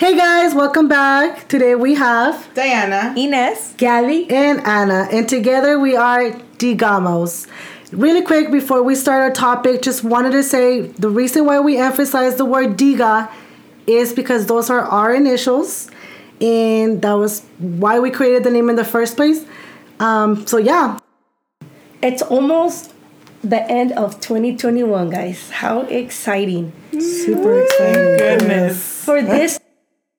Hey guys, welcome back. Today we have Diana, Ines, Gabby, and Anna, and together we are Digamos. Really quick before we start our topic, just wanted to say the reason why we emphasize the word Diga is because those are our initials, and that was why we created the name in the first place. Um, so yeah, it's almost the end of 2021, guys. How exciting! super exciting. goodness. For this,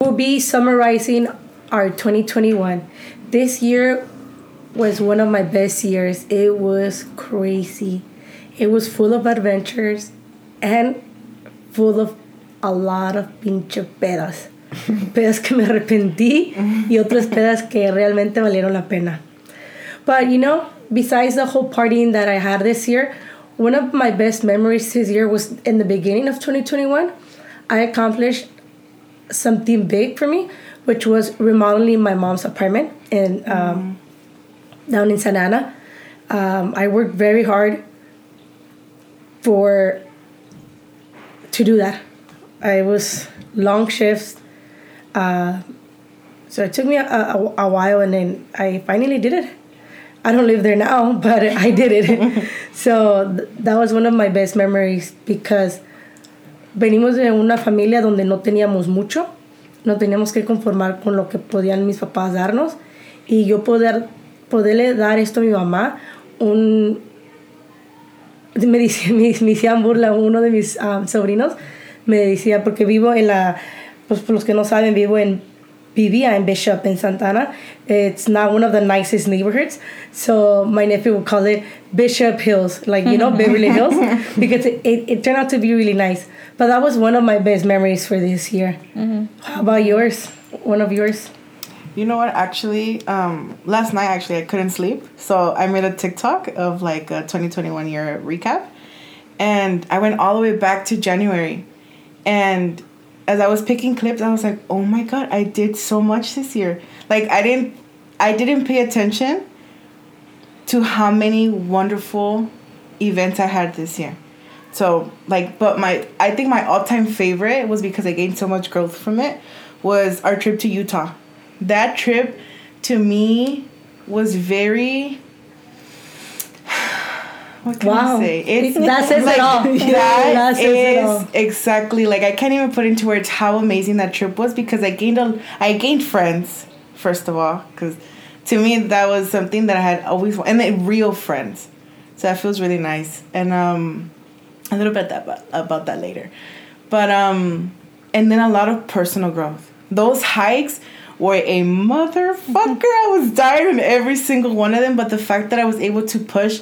we'll be summarizing our 2021. This year was one of my best years. It was crazy. It was full of adventures and full of a lot of pinche pedas. pedas que me arrepentí y otras pedas que realmente valieron la pena. But you know, besides the whole partying that I had this year, one of my best memories this year was in the beginning of 2021. I accomplished something big for me, which was remodeling my mom's apartment in um, down in Santa Ana. Um, I worked very hard for to do that. I was long shifts, uh, so it took me a, a, a while, and then I finally did it. I don't live there now, but I did it. so th- that was one of my best memories because venimos de una familia donde no teníamos mucho, no teníamos que conformar con lo que podían mis papás darnos y yo poder poderle dar esto a mi mamá un me dice me, me hacían burla uno de mis um, sobrinos me decía porque vivo en la pues por los que no saben vivo en vivía en Bishop in Santana. It's not one of the nicest neighborhoods. So my nephew would call it Bishop Hills, like, you know, Beverly Hills, because it, it, it, turned out to be really nice. But that was one of my best memories for this year. Mm-hmm. How about yours? One of yours? You know what? Actually, um, last night actually I couldn't sleep, so I made a TikTok of like a 2021 year recap, and I went all the way back to January, and as I was picking clips, I was like, "Oh my god, I did so much this year!" Like I didn't, I didn't pay attention to how many wonderful events I had this year. So like, but my, I think my all-time favorite was because I gained so much growth from it. Was our trip to Utah. That trip, to me, was very what can wow. I say? It's that says like, it all. That, that says is it all. exactly like I can't even put into words how amazing that trip was because I gained a I gained friends first of all because to me that was something that I had always and then real friends, so that feels really nice and um a little bit that about, that later, but um and then a lot of personal growth. Those hikes were a motherfucker. I was dying in every single one of them, but the fact that I was able to push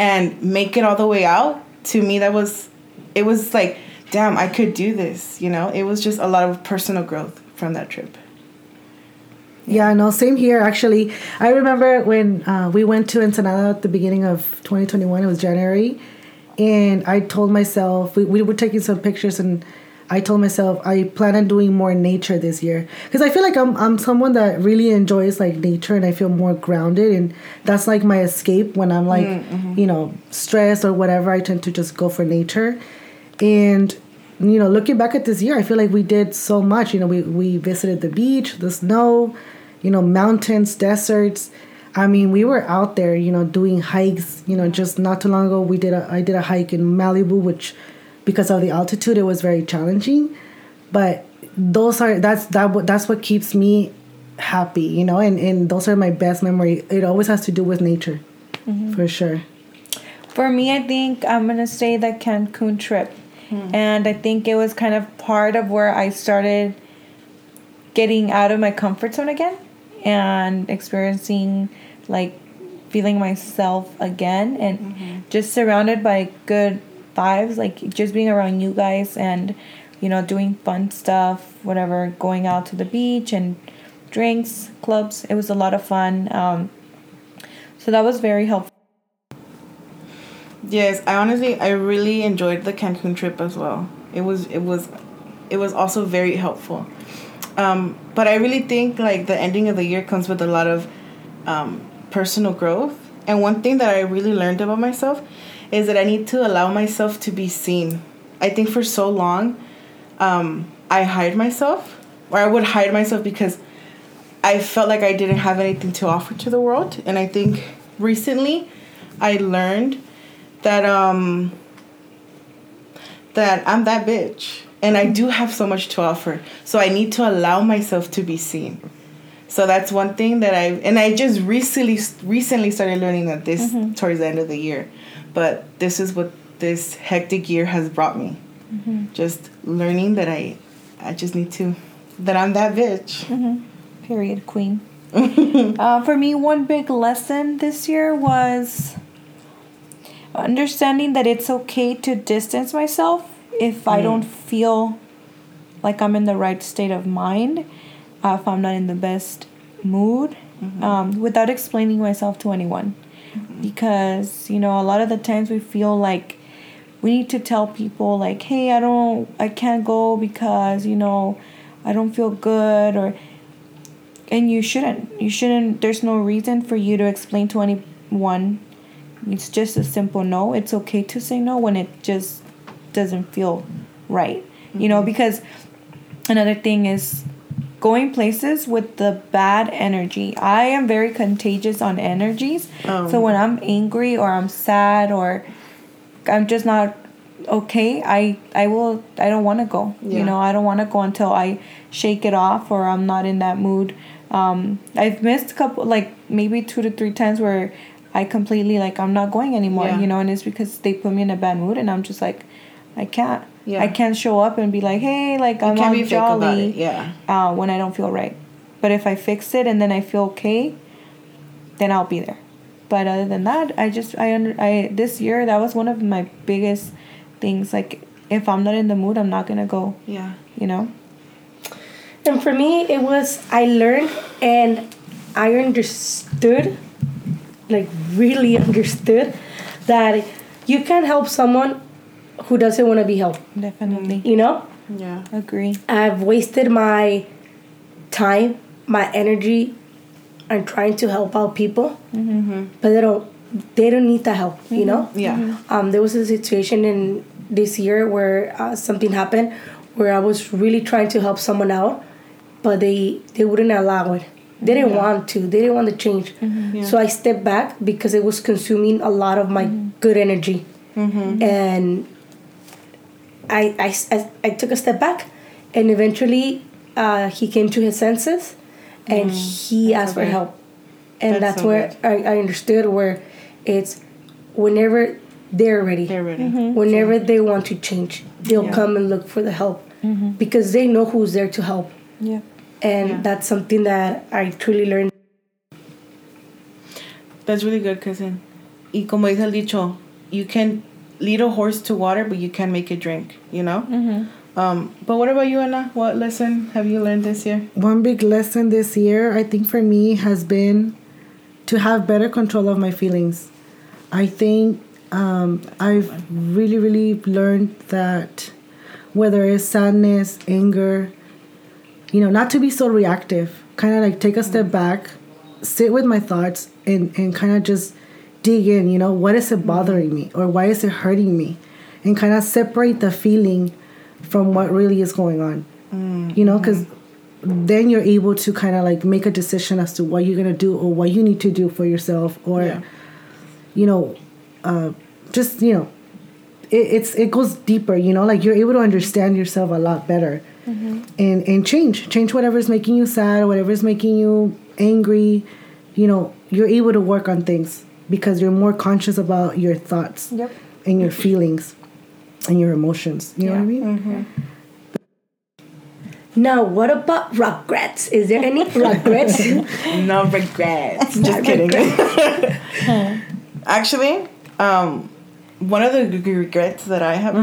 and make it all the way out to me that was it was like damn i could do this you know it was just a lot of personal growth from that trip yeah no same here actually i remember when uh, we went to ensenada at the beginning of 2021 it was january and i told myself we, we were taking some pictures and I told myself I plan on doing more nature this year. Because I feel like I'm I'm someone that really enjoys like nature and I feel more grounded and that's like my escape when I'm like mm-hmm. you know stressed or whatever I tend to just go for nature. And you know looking back at this year I feel like we did so much. You know we we visited the beach the snow you know mountains deserts I mean we were out there you know doing hikes you know just not too long ago we did a I did a hike in Malibu which because of the altitude it was very challenging. But those are that's that that's what keeps me happy you know and and those are my best memory. It always has to do with nature mm-hmm. for sure. For me i think i'm gonna say the cancun trip. Mm. and i think it was kind of part of where i started getting out of my comfort zone again and experiencing like feeling myself again and mm-hmm. just surrounded by good vibes like just being around you guys and you know doing fun stuff whatever going out to the beach and drinks clubs. It was a lot of fun um, so that was very helpful. Yes i honestly i really enjoyed the cancun trip as well. It was it was it was also very helpful um, but i really think like the ending of the year comes with a lot of um, personal growth and one thing that i really learned about myself is that I need to allow myself to be seen. I think for so long, um, I hide myself or I would hide myself because I felt like I didn't have anything to offer to the world. And I think recently I learned that um that I'm that bitch and I do have so much to offer. So I need to allow myself to be seen. So that's one thing that I and I just recently recently started learning that this Mm-hmm. towards the end of the year. But this is what this hectic year has brought me. Mm-hmm. Just learning that I I just need to that I'm that bitch. Mm-hmm. Period, queen. uh, for me, one big lesson this year was understanding that it's okay to distance myself if I don't feel like I'm in the right state of mind, uh, if I'm not in the best mood, um, without explaining myself to anyone. Because, you know, a lot of the times we feel like we need to tell people, like, hey, I don't, I can't go because, you know, I don't feel good or and you shouldn't you shouldn't there's no reason for you to explain to anyone. It's just a simple no. It's okay to say no when it just doesn't feel right you know because another thing is going places with the bad energy. I am very contagious on energies. So when i'm angry or i'm sad or i'm just not okay i i will i don't want to go Yeah. you know i don't want to go until i shake it off or i'm not in that mood. Um i've missed a couple like maybe two to three times where i completely like i'm not going anymore Yeah. you know and it's because they put me in a bad mood and i'm just like i can't Yeah. i can't show up and be like hey like i'm can't all be fake about jolly yeah. uh, when i don't feel right but if i fix it and then i feel okay then i'll be there but other than that i just i under i this year that was one of my biggest things like if i'm not in the mood i'm not gonna go Yeah. you know And for me, it was I learned and I understood, like really understood, that you can help someone who doesn't want to be helped. definitely You know, Yeah. agree I've wasted my time, my energy, on trying to help out people, mm-hmm. but they don't. They don't need the help. You know. Mm-hmm. Yeah. Mm-hmm. Um, there was a situation in this year where uh, something happened where I was really trying to help someone out, but they they wouldn't allow it. They didn't want to. They didn't want to change. So I stepped back because it was consuming a lot of my good energy, and I, I, I, I took a step back, and eventually uh, he came to his senses, and mm, he asked for okay. help, and That's that's, so where. I, I understood where it's whenever they're ready, They're ready. Mm-hmm. Mm-hmm. whenever they want to change, they'll Yeah. come and look for the help mm-hmm. because they know who's there to help, yeah and Yeah. that's something that I truly learned. That's really good, cousin. Y como dice el dicho, you can lead a horse to water, but you can't make it drink. You know. Mm-hmm. Um, but what about you, Anna? What lesson have you learned this year? One big lesson this year, I think for me, has been to have better control of my feelings. I think um, I've really, really learned that whether it's sadness, anger, you know, not to be so reactive, kind of like take a step back, sit with my thoughts, and, and kind of just dig in, you know, what is it bothering me or why is it hurting me? And kind of separate the feeling from what really is going on, you know, because then you're able to kind of like make a decision as to what you're going to do or what you need to do for yourself or, Yeah. you know, uh, just, you know, it, it's it goes deeper you know like you're able to understand yourself a lot better. And and change change whatever's making you sad or whatever's making you angry you know you're able to work on things because you're more conscious about your thoughts Yep. and your feelings and your emotions you know what i mean Now, what about regrets? Is there any regrets? No regrets. Just kidding. Actually, um, one of the g- g- regrets that I have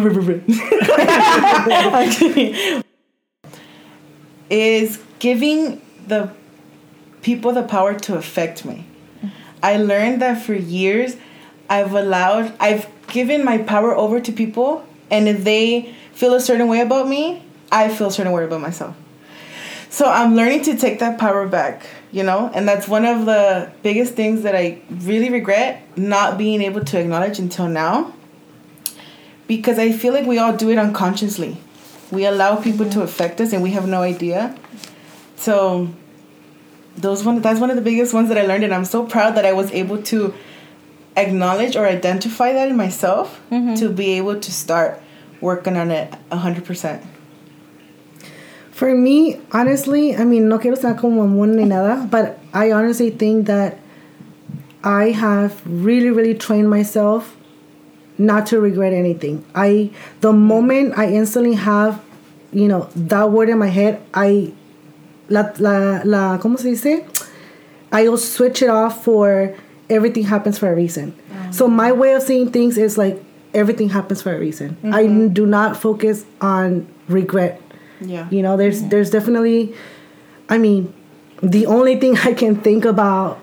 Actually, is giving the people the power to affect me. I learned that for years I've allowed I've given my power over to people and if they feel a certain way about me, I feel a certain way about myself. So I'm learning to take that power back, you know? And that's one of the biggest things that I really regret not being able to acknowledge until now. Because I feel like we all do it unconsciously. We allow people to affect us, and we have no idea. So, those one that's one of the biggest ones that I learned, and I'm so proud that I was able to acknowledge or identify that in myself mm-hmm. to be able to start working on it hundred percent. For me, honestly, I mean, no quiero estar como mamón ni nada, but I honestly think that I have really, really trained myself not to regret anything. I, the moment I instantly have, you know, that word in my head, I, la, la, la, ¿cómo se dice? I'll switch it off for everything happens for a reason. So my way of seeing things is like everything happens for a reason. I do not focus on regret. Yeah. You know, there's there's definitely I mean, the only thing I can think about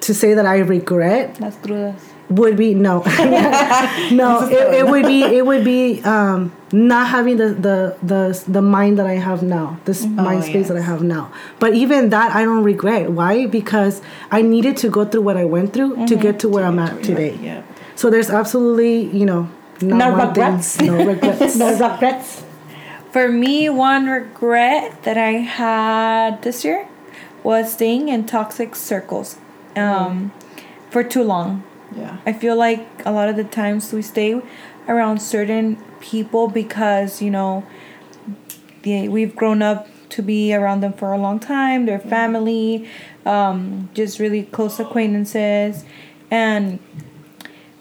to say that I regret Las crudas. would be no. no, it, it would be it would be um not having the the the the mind that I have now, this mind space that I have now. But even that I don't regret. Why? Because I needed to go through what I went through to get to where I'm at today. Yeah. So there's absolutely, you know, No thing- regrets. no regrets. No regrets. For me, one regret that I had this year was staying in toxic circles um, for too long. Yeah. I feel like a lot of the times we stay around certain people because, you know, the, we've grown up to be around them for a long time, their family, um, just really close acquaintances. And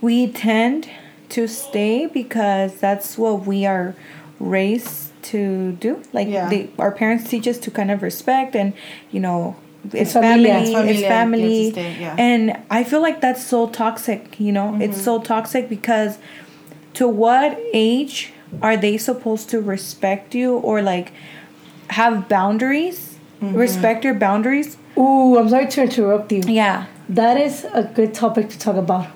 we tend to stay because that's what we are raised to do. Like Yeah. they, our parents teach us to kind of respect and, you know, it's familia. family, It's it's familia, you family. stay, yeah. And I feel like that's so toxic, you know? It's so toxic because to what age are they supposed to respect you or like have boundaries? Mm-hmm. Respect your boundaries? Ooh, I'm sorry to interrupt you. Yeah. That is a good topic to talk about.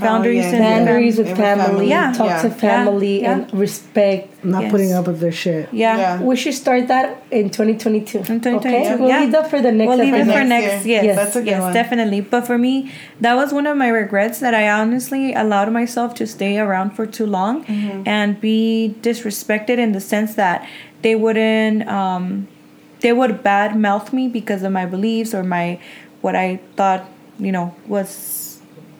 Boundaries yeah. and Boundaries with And with family, family. Yeah. toxic Yeah. family, Yeah. and respect. not Yes. putting up with their shit. Yeah. Yeah. We should start that in 2022. In 2022, Okay? We'll yeah. leave that for the next We'll leave it for Next next. year. Yes, Yes. That's a good yes, one. definitely. But for me, that was one of my regrets that I honestly allowed myself to stay around for too long Mm-hmm. and be disrespected in the sense that they wouldn't, um, they would bad mouth me because of my beliefs or my what I thought, you know, was,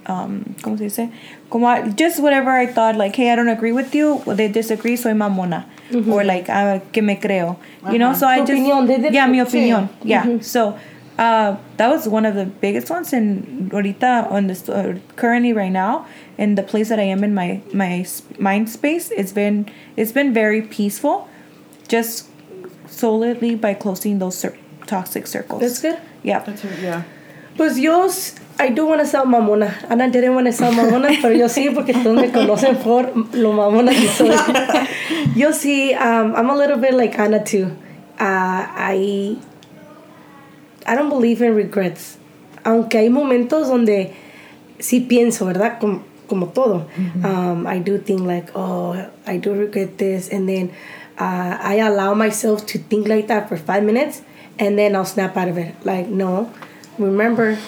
um, ¿cómo se dice? Como I, just whatever I thought, like, hey, I don't agree with you. Well, they disagree, soy mamona, or like, uh, que me creo, you know. So I Tu just, opinión, de- de- yeah, mi sí. opinion, yeah. So uh, that was one of the biggest ones, and ahorita on this uh, currently right now in the place that I am in my my mind space, it's been it's been very peaceful, just solely by closing those cir- toxic circles. That's good. Yeah. That's a, yeah. Pues yo, s- I do want to sound mamona. Ana didn't want to sound mamona, pero yo sí, porque todos me conocen por lo mamona que soy. yo sí, um, I'm a little bit like Ana too. Uh, I, I don't believe in regrets. Aunque hay momentos donde sí pienso, ¿verdad? Como, como todo. um, I do think like, oh, I do regret this. And then uh, I allow myself to think like that for five minutes and then I'll snap out of it. Like, no, remember,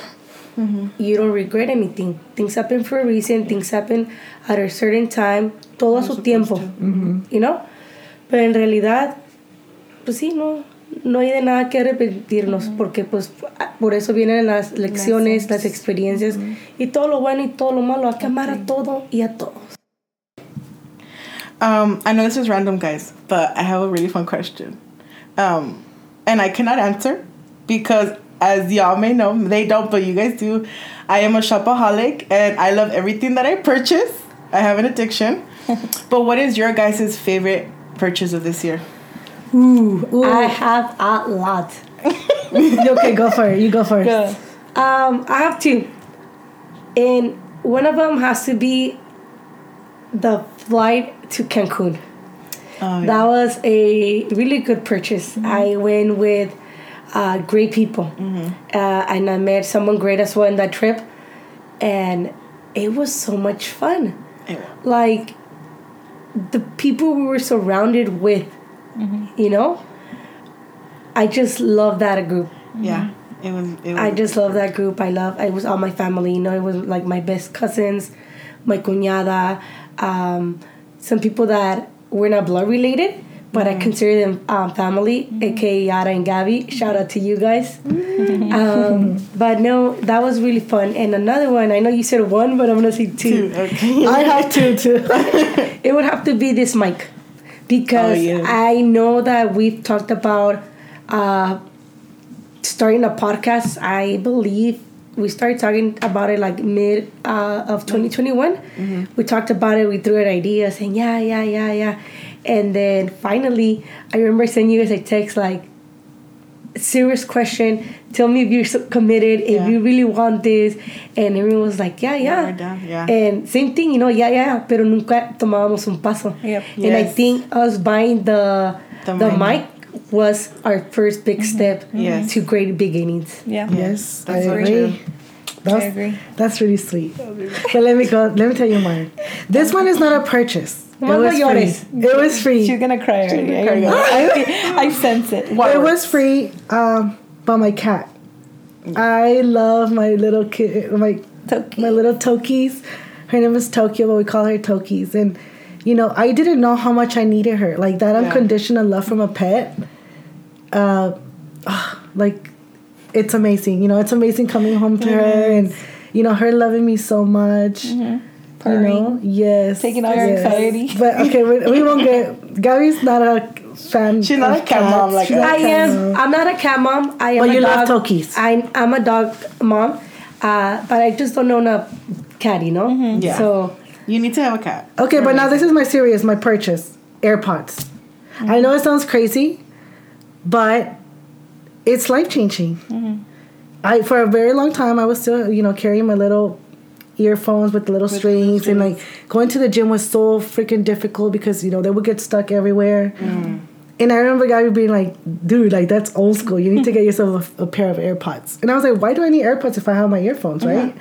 you don't regret anything. Things happen for a reason. Things happen at a certain time. Todo a su tiempo. You know? Pero en realidad, pues sí, no, no hay de nada que arrepentirnos, porque pues por eso vienen las lecciones, las experiencias, y todo lo bueno y todo lo malo, hay que amar a todo y a todos. Um, I know this is random, guys, but I have a really fun question. Um, and I cannot answer because, as y'all may know, they don't, but you guys do. I am a shopaholic and I love everything that I purchase. I have an addiction. but what is your guys' favorite purchase of this year? Ooh, I have a lot. okay, go for it. You go first. Um, I have two. And one of them has to be the flight to Cancun. Oh, That was a really good purchase. I went with uh, great people, uh, and I met someone great as well in that trip, and it was so much fun. yeah. Like the people we were surrounded with, you know. I just love that group. Yeah. It was. It was I just love that group. I love. It was all my family. You know, it was like my best cousins, my cuñada, um, some people that were not blood related, but I consider them um, family, aka Yara and Gabby. Shout out to you guys. um, but no, that was really fun. And another one, I know you said one, but I'm gonna say two. Okay. I have two too. It would have to be this mic because Oh, yeah. I know that we've talked about uh, starting a podcast. I believe we started talking about it like mid uh, of 2021. We talked about it. We threw out ideas saying yeah, yeah, yeah, yeah, and then finally, I remember sending you guys a text like. Serious question. Tell me if you're so committed, if Yeah. you really want this, and everyone was like, "Yeah, yeah." we're down, yeah. And same thing, you know, yeah, yeah, pero nunca tomábamos un paso. Yep. And I think us buying the The the, mic. mic. was our first big mm-hmm. step Yes. to great beginnings. Yeah. yes, I That's so agree. true. That's, I agree. That's really sweet. But let me go. Let me tell you mine. This one is not a purchase. It was free. It was free. She's gonna cry already. I, gonna cry. I, I sense it. It was free um, by my cat. I love my little kid, my Toki. my little Tokis. Her name is Tokyo, but we call her Tokis. And you know, I didn't know how much I needed her. Like that unconditional love from a pet. Uh, like it's amazing. You know, it's amazing coming home to her and you know her loving me so much. Mm-hmm. You know, yes, Taking all your yes. anxiety. But okay, we, we won't get. Gabby's not a fan. She's not a cat cats. mom like cat am. mom. I'm not a cat mom. I am But you dog. love Tokis. I, I'm a dog mom, uh, but I just don't own a cat. You know. Mm-hmm. Yeah. So You need to have a cat. Okay, but now this is my serious, my purchase. AirPods. I mm-hmm. know it sounds crazy, but it's life changing. I for a very long time I was still, you know, carrying my little earphones with the little strings and like going to the gym was so freaking difficult because, you know, they would get stuck everywhere. And I remember Gabby being like, dude, like that's old school. You need to get yourself a, a pair of AirPods. And I was like, why do I need AirPods if I have my earphones, right?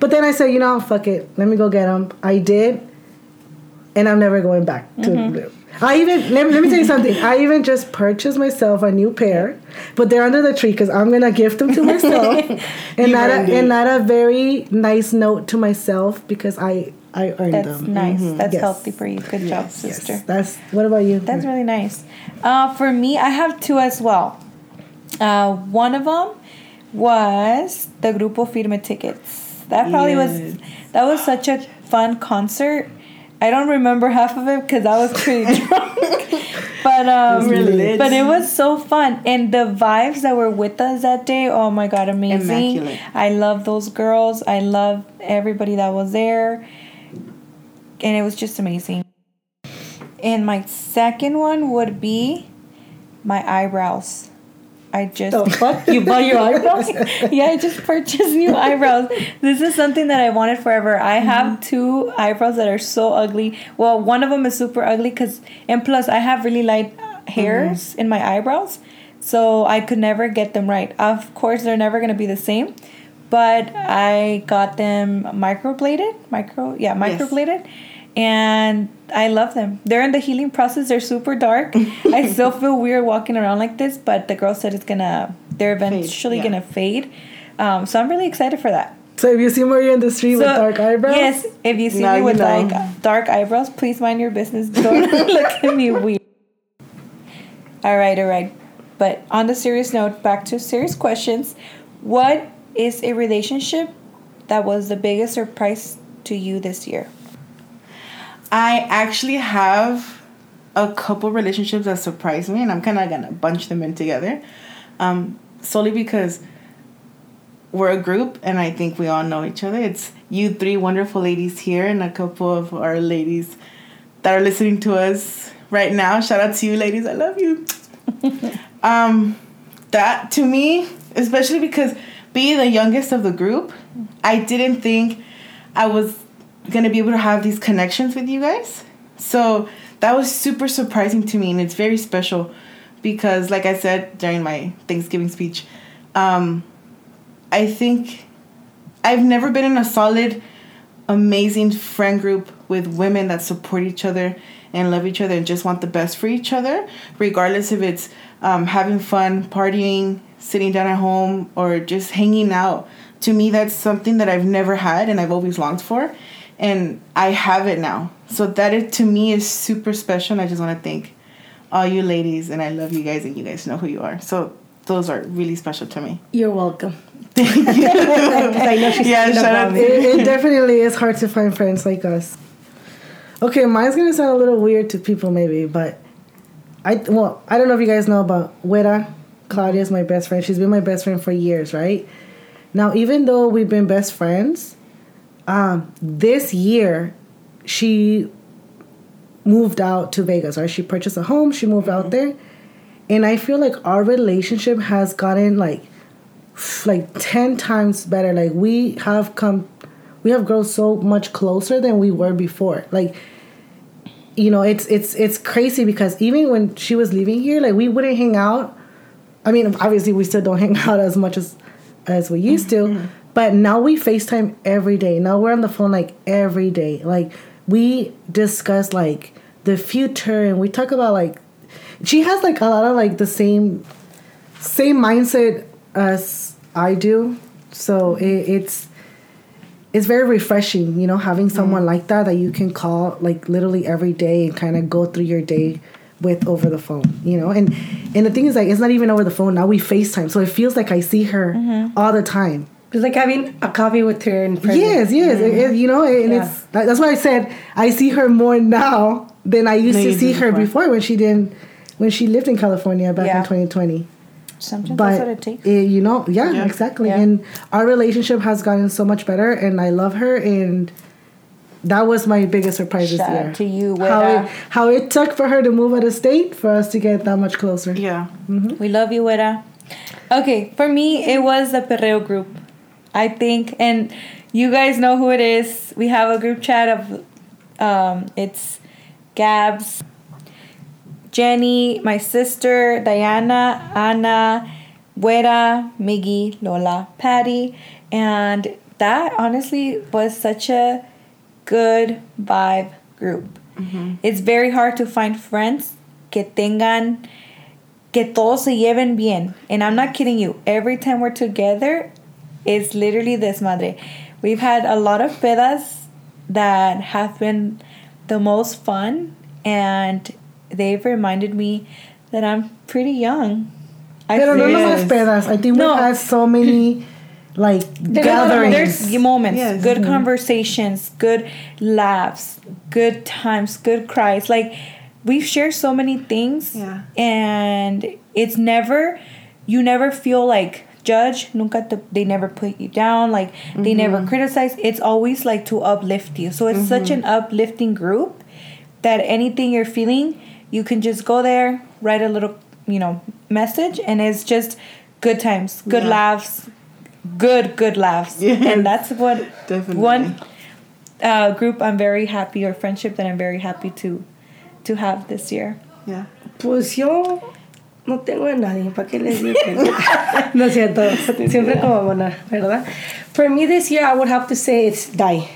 But then I said, you know, fuck it. Let me go get them. I did. And I'm never going back to I even let me, let me tell you something. I even just purchased myself a new pair, but they're under the tree because I'm gonna gift them to myself, and You not a, earned and not a very nice note to myself because I I earned That's them. nice. That's Yes. healthy for you. Good job, Yes, sister. that's what about you? That's really nice. Uh, for me, I have two as well. Uh, one of them was the Grupo Firme tickets. That probably was that was such a fun concert. I don't remember half of it because I was pretty drunk. But um, Really but it was so fun, and the vibes that were with us that day. Oh my god, amazing! Immaculate. I love those girls. I love everybody that was there, and it was just amazing. And my second one would be my eyebrows. I just fuck you buy your eyebrows? yeah, I just purchased new eyebrows. This is something that I wanted forever. I Mm-hmm. have two eyebrows that are so ugly. Well, one of them is super ugly because, and plus, I have really light hairs Mm-hmm. in my eyebrows, so I could never get them right. Of course, they're never gonna be the same, but I got them microbladed, micro, yeah, microbladed, and I love them. They're in the healing process. They're super dark. I still feel weird walking around like this, but the girl said it's gonna. They're eventually yeah. gonna fade. Um, so I'm really excited for that. so if you see Maria in the street with dark eyebrows, Yes, if you see me with like dark eyebrows, please mind your business. Don't look at me weird. All right, all right. But on the serious note, back to serious questions. What is a relationship that was the biggest surprise to you this year? I actually have a couple relationships that surprised me, and I'm kind of gonna bunch them in together, um, solely because we're a group, and I think we all know each other. It's you three wonderful ladies here, and a couple of our ladies that are listening to us right now. Shout out to you, ladies. I love you. um, that to me, especially because being the youngest of the group, I didn't think I was gonna be able to have these connections with you guys. So that was super surprising to me, and it's very special because, like I said during my Thanksgiving speech, um, I think I've never been in a solid, amazing friend group with women that support each other and love each other and just want the best for each other, regardless if it's um, having fun, partying, sitting down at home, or just hanging out. To me, that's something that I've never had and I've always longed for, and I have it now. So that it to me is super special, and I just want to thank all you ladies, and I love you guys, and you guys know who you are. So those are really special to me. You're welcome. I know she's Yeah, thinking shout about out me. it, it definitely is hard to find friends like us. Okay, mine's gonna sound a little weird to people maybe, but I well, I don't know if you guys know about Wera. Claudia is my best friend. She's been my best friend for years, right? Now, even though we've been best friends, um, this year she moved out to Vegas, right? She purchased a home, she moved out there. And I feel like our relationship has gotten like like 10 times better. Like we have come we have grown so much closer than we were before. Like you know, it's it's it's crazy because even when she was leaving here, like we wouldn't hang out. I mean, obviously we still don't hang out as much as as we used to, but now we FaceTime every day. Now we're on the phone like every day. Like we discuss like the future and we talk about like she has like a lot of like the same same mindset as I do. So it, it's it's very refreshing, you know, having someone mm-hmm. like that that you can call like literally every day and kind of go through your day with over the phone, you know. And and the thing is like it's not even over the phone now. We FaceTime, so it feels like I see her mm-hmm. all the time. It's like having a coffee with her in person. Yes, yes, it- it- you know, and Yeah. it's that- that's why I said I see her more now than I used Than to see her before. before when she didn't when she lived in California back Yeah. in 2020 Sometimes but that's what it takes. eh, you know yeah, Yeah. exactly Yeah. and our relationship has gotten so much better and i love her and that was my biggest surprise Shout this out year to you, how it, how it took for her to move out of state for us to get that much closer Yeah. We love you, Wera. Okay, for me, it was the Perreo group. I think, and you guys know who it is. We have a group chat of, um, it's Gabs, Jenny, my sister, Diana, Anna, Wera, Miggy, Lola, Patty, and that honestly was such a good vibe group. It's very hard to find friends que tengan que todos se lleven bien. And I'm not kidding you. Every time we're together, it's literally this madre. We've had a lot of pedas that have been the most fun, and they've reminded me that I'm pretty young. I Pero no feel- nomás pedas. I think No. we had so many like There's- gatherings. There's moments, Yes. good mm-hmm. conversations, good laughs, good times, good cries. Like we've shared so many things, Yeah. and it's never, you never feel like judge. Nunca te, they never put you down. Like they never criticize. It's always like to uplift you. So it's such an uplifting group that anything you're feeling, you can just go there, write a little, you know, message, and it's just good times, good Yeah. laughs, good good laughs, Yes. and that's what Definitely. one uh, group I'm very happy or friendship that I'm very happy to to have this year. Yeah. Pues yo no tengo a nadie, ¿para qué les digo? no? cierto, siempre como buena, ¿verdad? For me this year, I would have to say it's Di,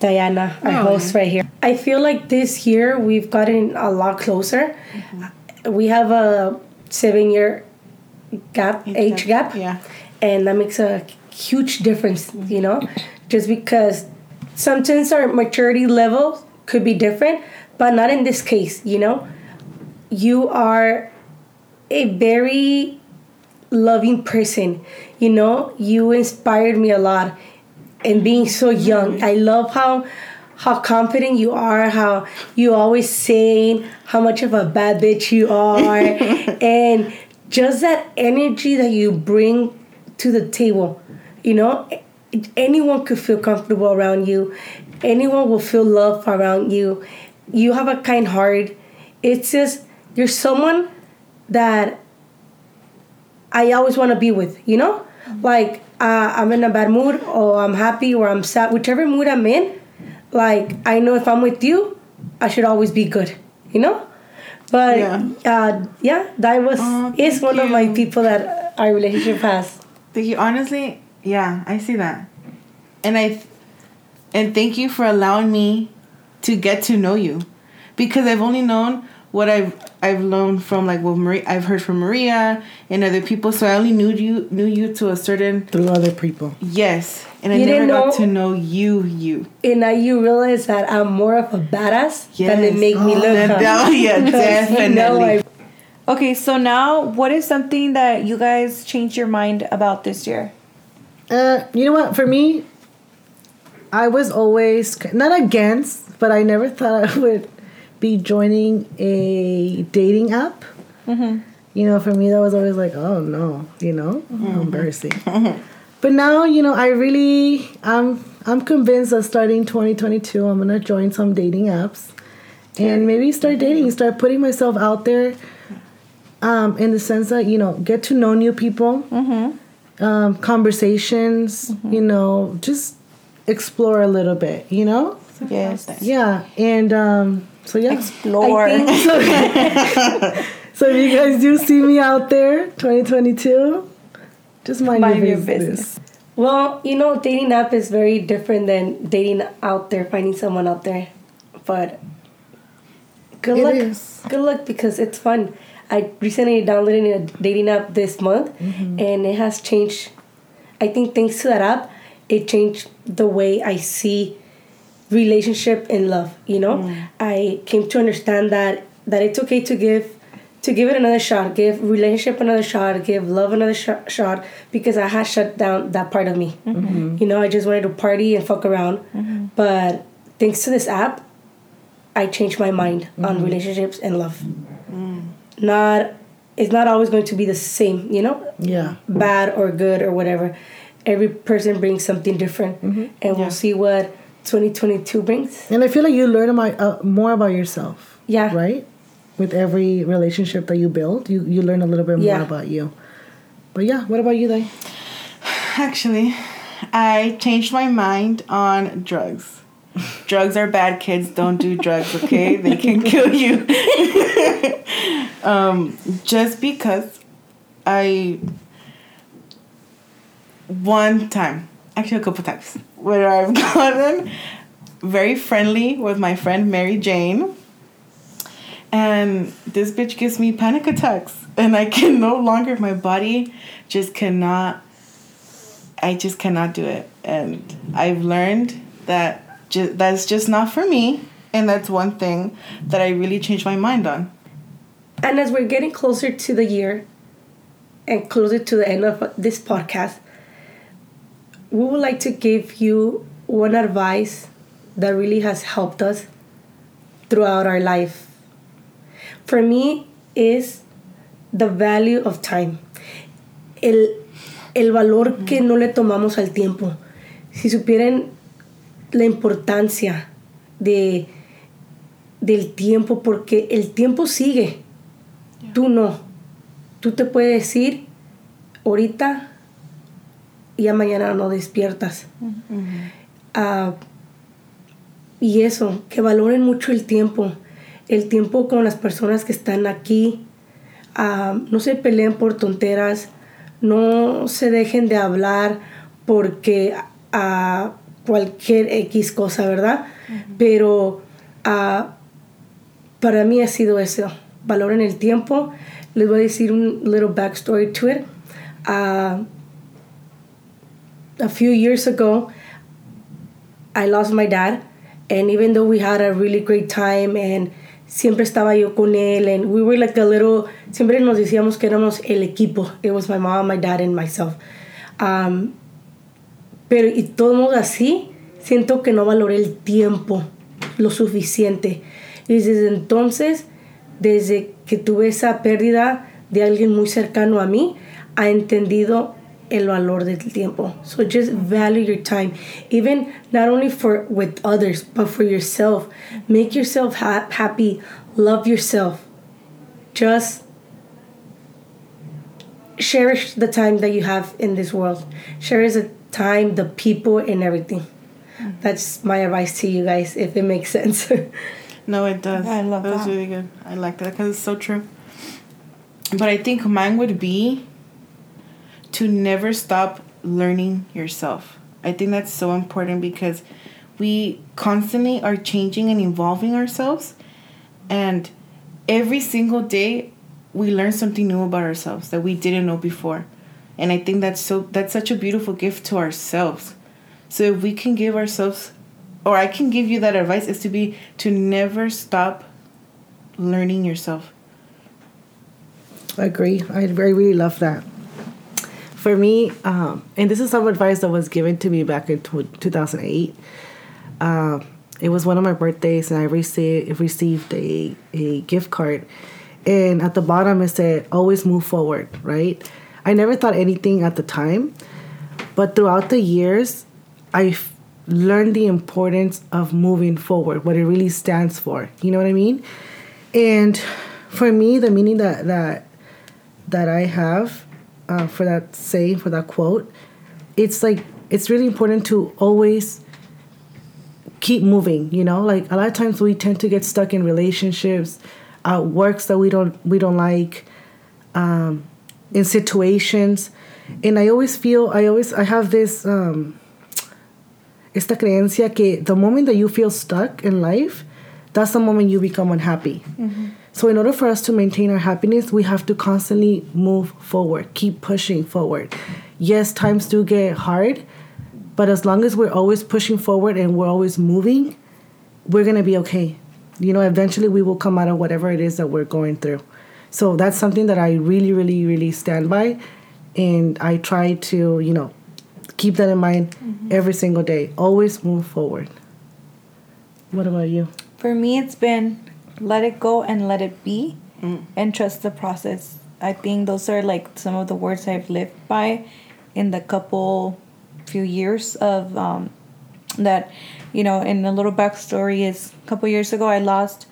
Diana, our Oh, host right here. I feel like this year we've gotten a lot closer. Mm-hmm. We have a seven year gap, age gap, Yeah. and that makes a huge difference, you know, mm-hmm. just because sometimes our maturity level could be different, but not in this case, you know. You are a very loving person, you know. You inspired me a lot, and being so young, mm-hmm. I love how how confident you are, how you always saying how much of a bad bitch you are, and just that energy that you bring to the table. You know, anyone could feel comfortable around you. Anyone will feel love around you. You have a kind heart. It's just you're someone that I always want to be with. You know, like uh, I'm in a bad mood or I'm happy or I'm sad, whichever mood I'm in. Like I know if I'm with you, I should always be good. You know. But Yeah. uh, yeah, that was Oh, is one of my people that our relationship has. Thank you. Honestly, yeah, I see that, and I, and thank you for allowing me to get to know you, because I've only known what I've I've learned from like what Maria I've heard from Maria and other people. So I only knew you knew you to a certain through other people. yes, and I You never didn't got know- to know you you. And now you realize that I'm more of a badass than they Yes. make me Oh, look. that- that- yeah, Because, you know, definitely. I- Okay, so now what is something that you guys changed your mind about this year? Uh, you know what? For me, I was always not against, but I never thought I would be joining a dating app. Mm-hmm. You know, for me, that was always like, oh no, you know, how embarrassing. but now, you know, I really, I'm, I'm convinced that starting 2022, I'm gonna join some dating apps, and maybe start dating, start putting myself out there. Um, in the sense that you know, get to know new people, um, conversations, you know, just explore a little bit, you know. Yes. Yeah, and um, so yeah, Explore. So. so if you guys do see me out there, 2022, just mind, Mind your, your business. business. Well, you know, dating app is very different than dating out there, finding someone out there. But good It luck. is. Good luck because it's fun. I recently downloaded a dating app this month Mm-hmm. and it has changed. I think thanks to that app, it changed the way I see relationship and love, you know? Mm. I came to understand that that it's okay to give to give it another shot, give relationship another shot, give love another sh- shot because I had shut down that part of me. Mm-hmm. You know, I just wanted to party and fuck around. But thanks to this app, I changed my mind Mm-hmm. on relationships and love. Mm. Not it's not always going to be the same, you know? Yeah, Bad or good or whatever. Every person brings something different Mm-hmm. and we'll see what 2022 brings. and I feel like you learn about, uh, more about yourself. Yeah. Right. With every relationship that you build, you you learn a little bit more Yeah. about you. But yeah, what about you, Day? Actually, I changed my mind on drugs. drugs are bad, kids. Don't do drugs, okay? they can kill you. um, just because I. One time, actually, a couple times, where I've gotten very friendly with my friend Mary Jane. And this bitch gives me panic attacks. And I can no longer, my body just cannot I just cannot do it. And I've learned that ju- that's just not for me. And that's one thing that I really changed my mind on. And as we're getting closer to the year and closer to the end of this podcast, we would like to give you one advice that really has helped us throughout our life. For me, is the value of time. El, el valor que no le tomamos al tiempo. Si supieran la importancia de, del tiempo, porque el tiempo sigue. Tú no. Tú te puedes decir ahorita ya mañana no despiertas. Ah, y eso, que valoren mucho el tiempo. El tiempo con las personas que están aquí. Ah, no se peleen por tonteras. No se dejen de hablar porque a cualquier X cosa, ¿verdad? Pero ah, para mí ha sido eso. Valoren el tiempo. Les voy a decir un little backstory to it. A few years ago, I lost my dad, and even though we had a really great time and siempre estaba yo con él, and we were like a little, siempre nos decíamos que éramos el equipo. It was my mom, my dad, and myself. Um, pero y todo así, siento que no valoré el tiempo lo suficiente. Y desde entonces, desde que tuve esa pérdida de alguien muy cercano a mí, ha entendido el valor del tiempo. So just value your time, even not only for with others, but for yourself. Make yourself ha- happy. Love yourself. Just cherish the time that you have in this world. Cherish the time, the people, and everything. That's my advice to you guys, if it makes sense. No, it does. I love that. That was really good. I like that because it's so true. But I think mine would be to never stop learning yourself. I think that's so important because we constantly are changing and evolving ourselves. And every single day we learn something new about ourselves that we didn't know before. And I think that's so that's such a beautiful gift to ourselves. So if we can give ourselves or I can give you that advice is to be to never stop learning yourself. I agree. I, I really love that. For me, um, and this is some advice that was given to me back in tw 2008. Um, it was one of my birthdays, and I received received a, a gift card, and at the bottom it said, "Always move forward." Right? I never thought anything at the time, but throughout the years, I've learned the importance of moving forward, what it really stands for. You know what I mean? And for me, the meaning that that that I have uh, for that saying, for that quote, it's like it's really important to always keep moving. You know, like a lot of times we tend to get stuck in relationships, uh, works that we don't we don't like, um, in situations, and I always feel I always I have this. Um, esta creencia que the moment that you feel stuck in life, that's the moment you become unhappy. So, in order for us to maintain our happiness, we have to constantly move forward, keep pushing forward. Yes, times do get hard, but as long as we're always pushing forward and we're always moving, we're gonna be okay. You know, eventually we will come out of whatever it is that we're going through. So, that's something that I really, really, really stand by. And I try to, you know, keep that in mind mm-hmm. every single day. Always move forward. What about you? For me, it's been let it go and let it be and trust the process. I think those are like some of the words I've lived by in the couple few years of um, that, you know, in a little backstory is a couple years ago I lost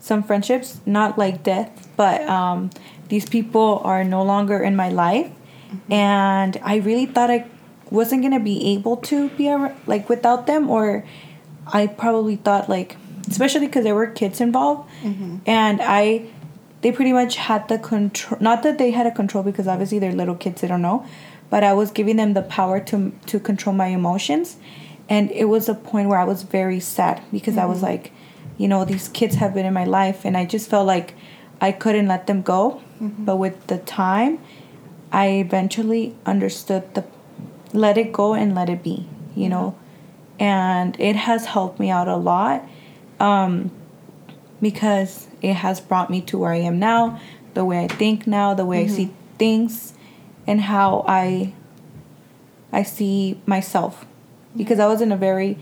some friendships, not like death, but um, these people are no longer in my life. And I really thought I wasn't gonna be able to be like without them, or I probably thought like, especially because there were kids involved, mm-hmm. and I, they pretty much had the control. Not that they had a control because obviously they're little kids, they don't know, but I was giving them the power to to control my emotions, and it was a point where I was very sad because I was mm-hmm. like, you know, these kids have been in my life, and I just felt like I couldn't let them go, mm-hmm. but with the time. I eventually understood the let it go and let it be, you know. And it has helped me out a lot um, because it has brought me to where I am now, the way I think now, the way I see things, and how I I see myself. Because I was in a very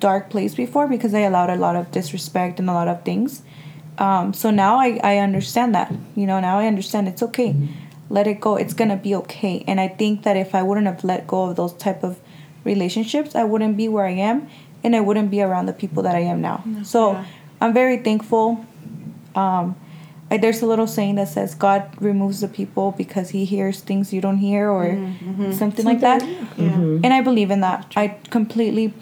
dark place before because I allowed a lot of disrespect and a lot of things. Um, so now I, I understand that. You know, now I understand it's okay. Let it go. It's gonna be okay. And I think that if I wouldn't have let go of those type of relationships, I wouldn't be where I am and I wouldn't be around the people that I am now. So Yeah. I'm very thankful. Um, I, there's a little saying that says God removes the people because He hears things you don't hear, or something, like that. Yeah. And I believe in that. I completely,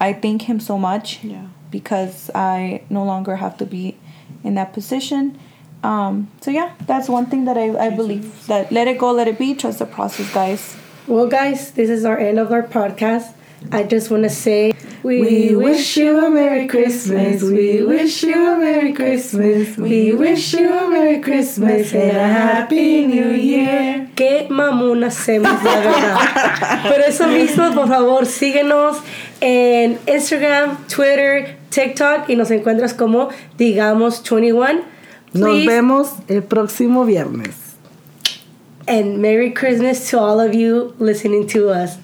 I thank Him so much Yeah. because I no longer have to be in that position. Um, so yeah, that's one thing that I, I believe that let it go, let it be, trust the process, guys. Well, guys, this is our end of our podcast. I just want to say We wish you a Merry Christmas. We wish you a Merry Christmas. We wish you a Merry Christmas and a Happy New Year. qué mamón hacemos, la verdad. Por eso mismo, por favor, síguenos en Instagram, Twitter, TikTok y nos encuentras como Digamos 21. Nos Please, vemos el próximo viernes. And Merry Christmas to all of you listening to us.